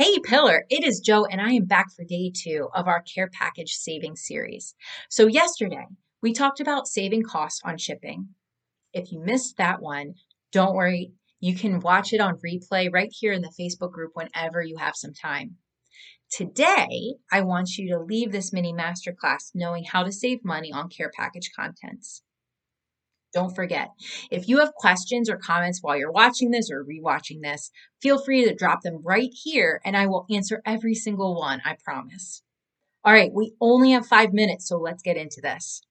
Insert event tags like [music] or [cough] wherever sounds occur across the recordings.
Hey Pillar, it is Jo and I am back for day two of our care package saving series. So yesterday we talked about saving costs on shipping. If you missed that one, don't worry. You can watch it on replay right here in the Facebook group whenever you have some time. Today, I want you to leave this mini masterclass knowing how to save money on care package contents. Don't forget, if you have questions or comments while you're watching this or rewatching this, feel free to drop them right here and I will answer every single one, I promise. All right, we only have five minutes, so let's get into this.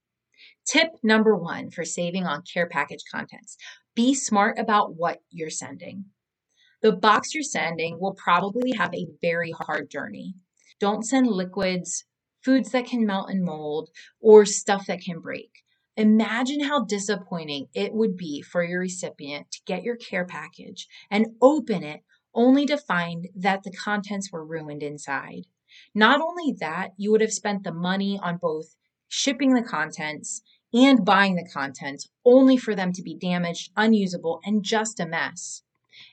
Tip number one for saving on care package contents be smart about what you're sending. The box you're sending will probably have a very hard journey. Don't send liquids, foods that can melt and mold, or stuff that can break. Imagine how disappointing it would be for your recipient to get your care package and open it only to find that the contents were ruined inside. Not only that, you would have spent the money on both shipping the contents and buying the contents only for them to be damaged, unusable, and just a mess.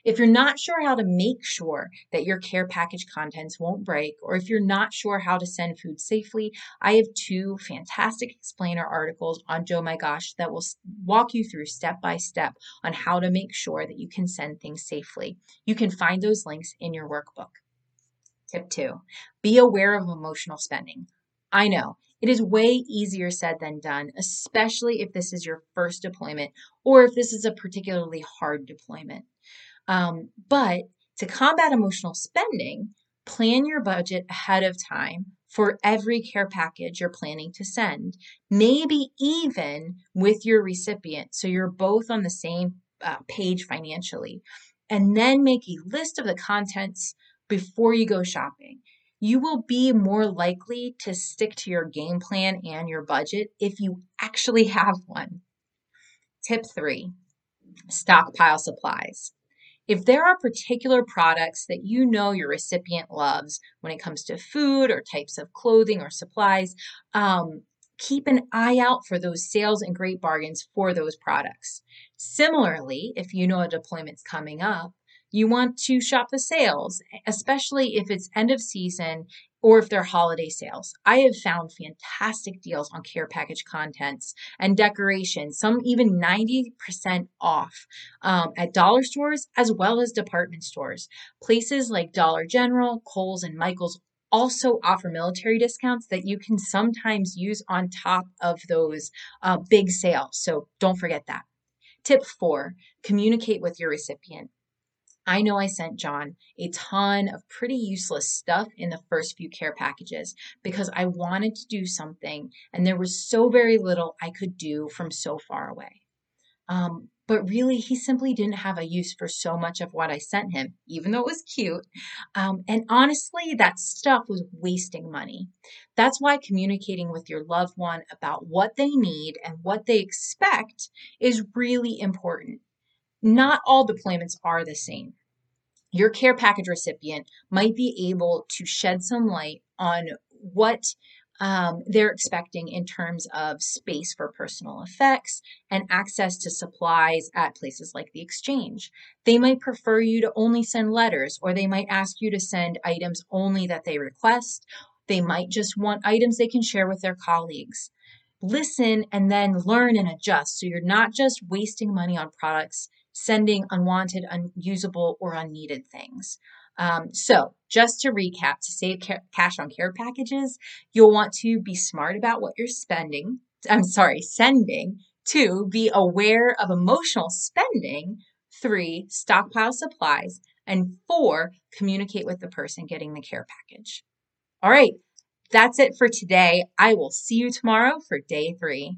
If you're not sure how to make sure that your care package contents won't break, or if you're not sure how to send food safely, I have two fantastic explainer articles on Jo My Gosh that will walk you through step by step on how to make sure that you can send things safely. You can find those links in your workbook. Tip two, be aware of emotional spending. I know it is way easier said than done, especially if this is your first deployment or if this is a particularly hard deployment. Um, but to combat emotional spending, plan your budget ahead of time for every care package you're planning to send, maybe even with your recipient. So you're both on the same uh, page financially. And then make a list of the contents before you go shopping. You will be more likely to stick to your game plan and your budget if you actually [laughs] have one. Tip three stockpile supplies. If there are particular products that you know your recipient loves when it comes to food or types of clothing or supplies, um, keep an eye out for those sales and great bargains for those products. Similarly, if you know a deployment's coming up, you want to shop the sales, especially if it's end of season or if they're holiday sales. I have found fantastic deals on care package contents and decorations, some even 90% off um, at dollar stores as well as department stores. Places like Dollar General, Kohl's, and Michael's also offer military discounts that you can sometimes use on top of those uh, big sales. So don't forget that. Tip four communicate with your recipient. I know I sent John a ton of pretty useless stuff in the first few care packages because I wanted to do something and there was so very little I could do from so far away. Um, but really, he simply didn't have a use for so much of what I sent him, even though it was cute. Um, and honestly, that stuff was wasting money. That's why communicating with your loved one about what they need and what they expect is really important not all deployments are the same. Your care package recipient might be able to shed some light on what um, they're expecting in terms of space for personal effects and access to supplies at places like the exchange. They might prefer you to only send letters, or they might ask you to send items only that they request. They might just want items they can share with their colleagues. Listen and then learn and adjust so you're not just wasting money on products sending unwanted, unusable, or unneeded things. Um, so, just to recap, to save ca- cash on care packages, you'll want to be smart about what you're spending. I'm sorry, sending. Two, be aware of emotional spending. Three, stockpile supplies. And four, communicate with the person getting the care package. All right, that's it for today. I will see you tomorrow for day three.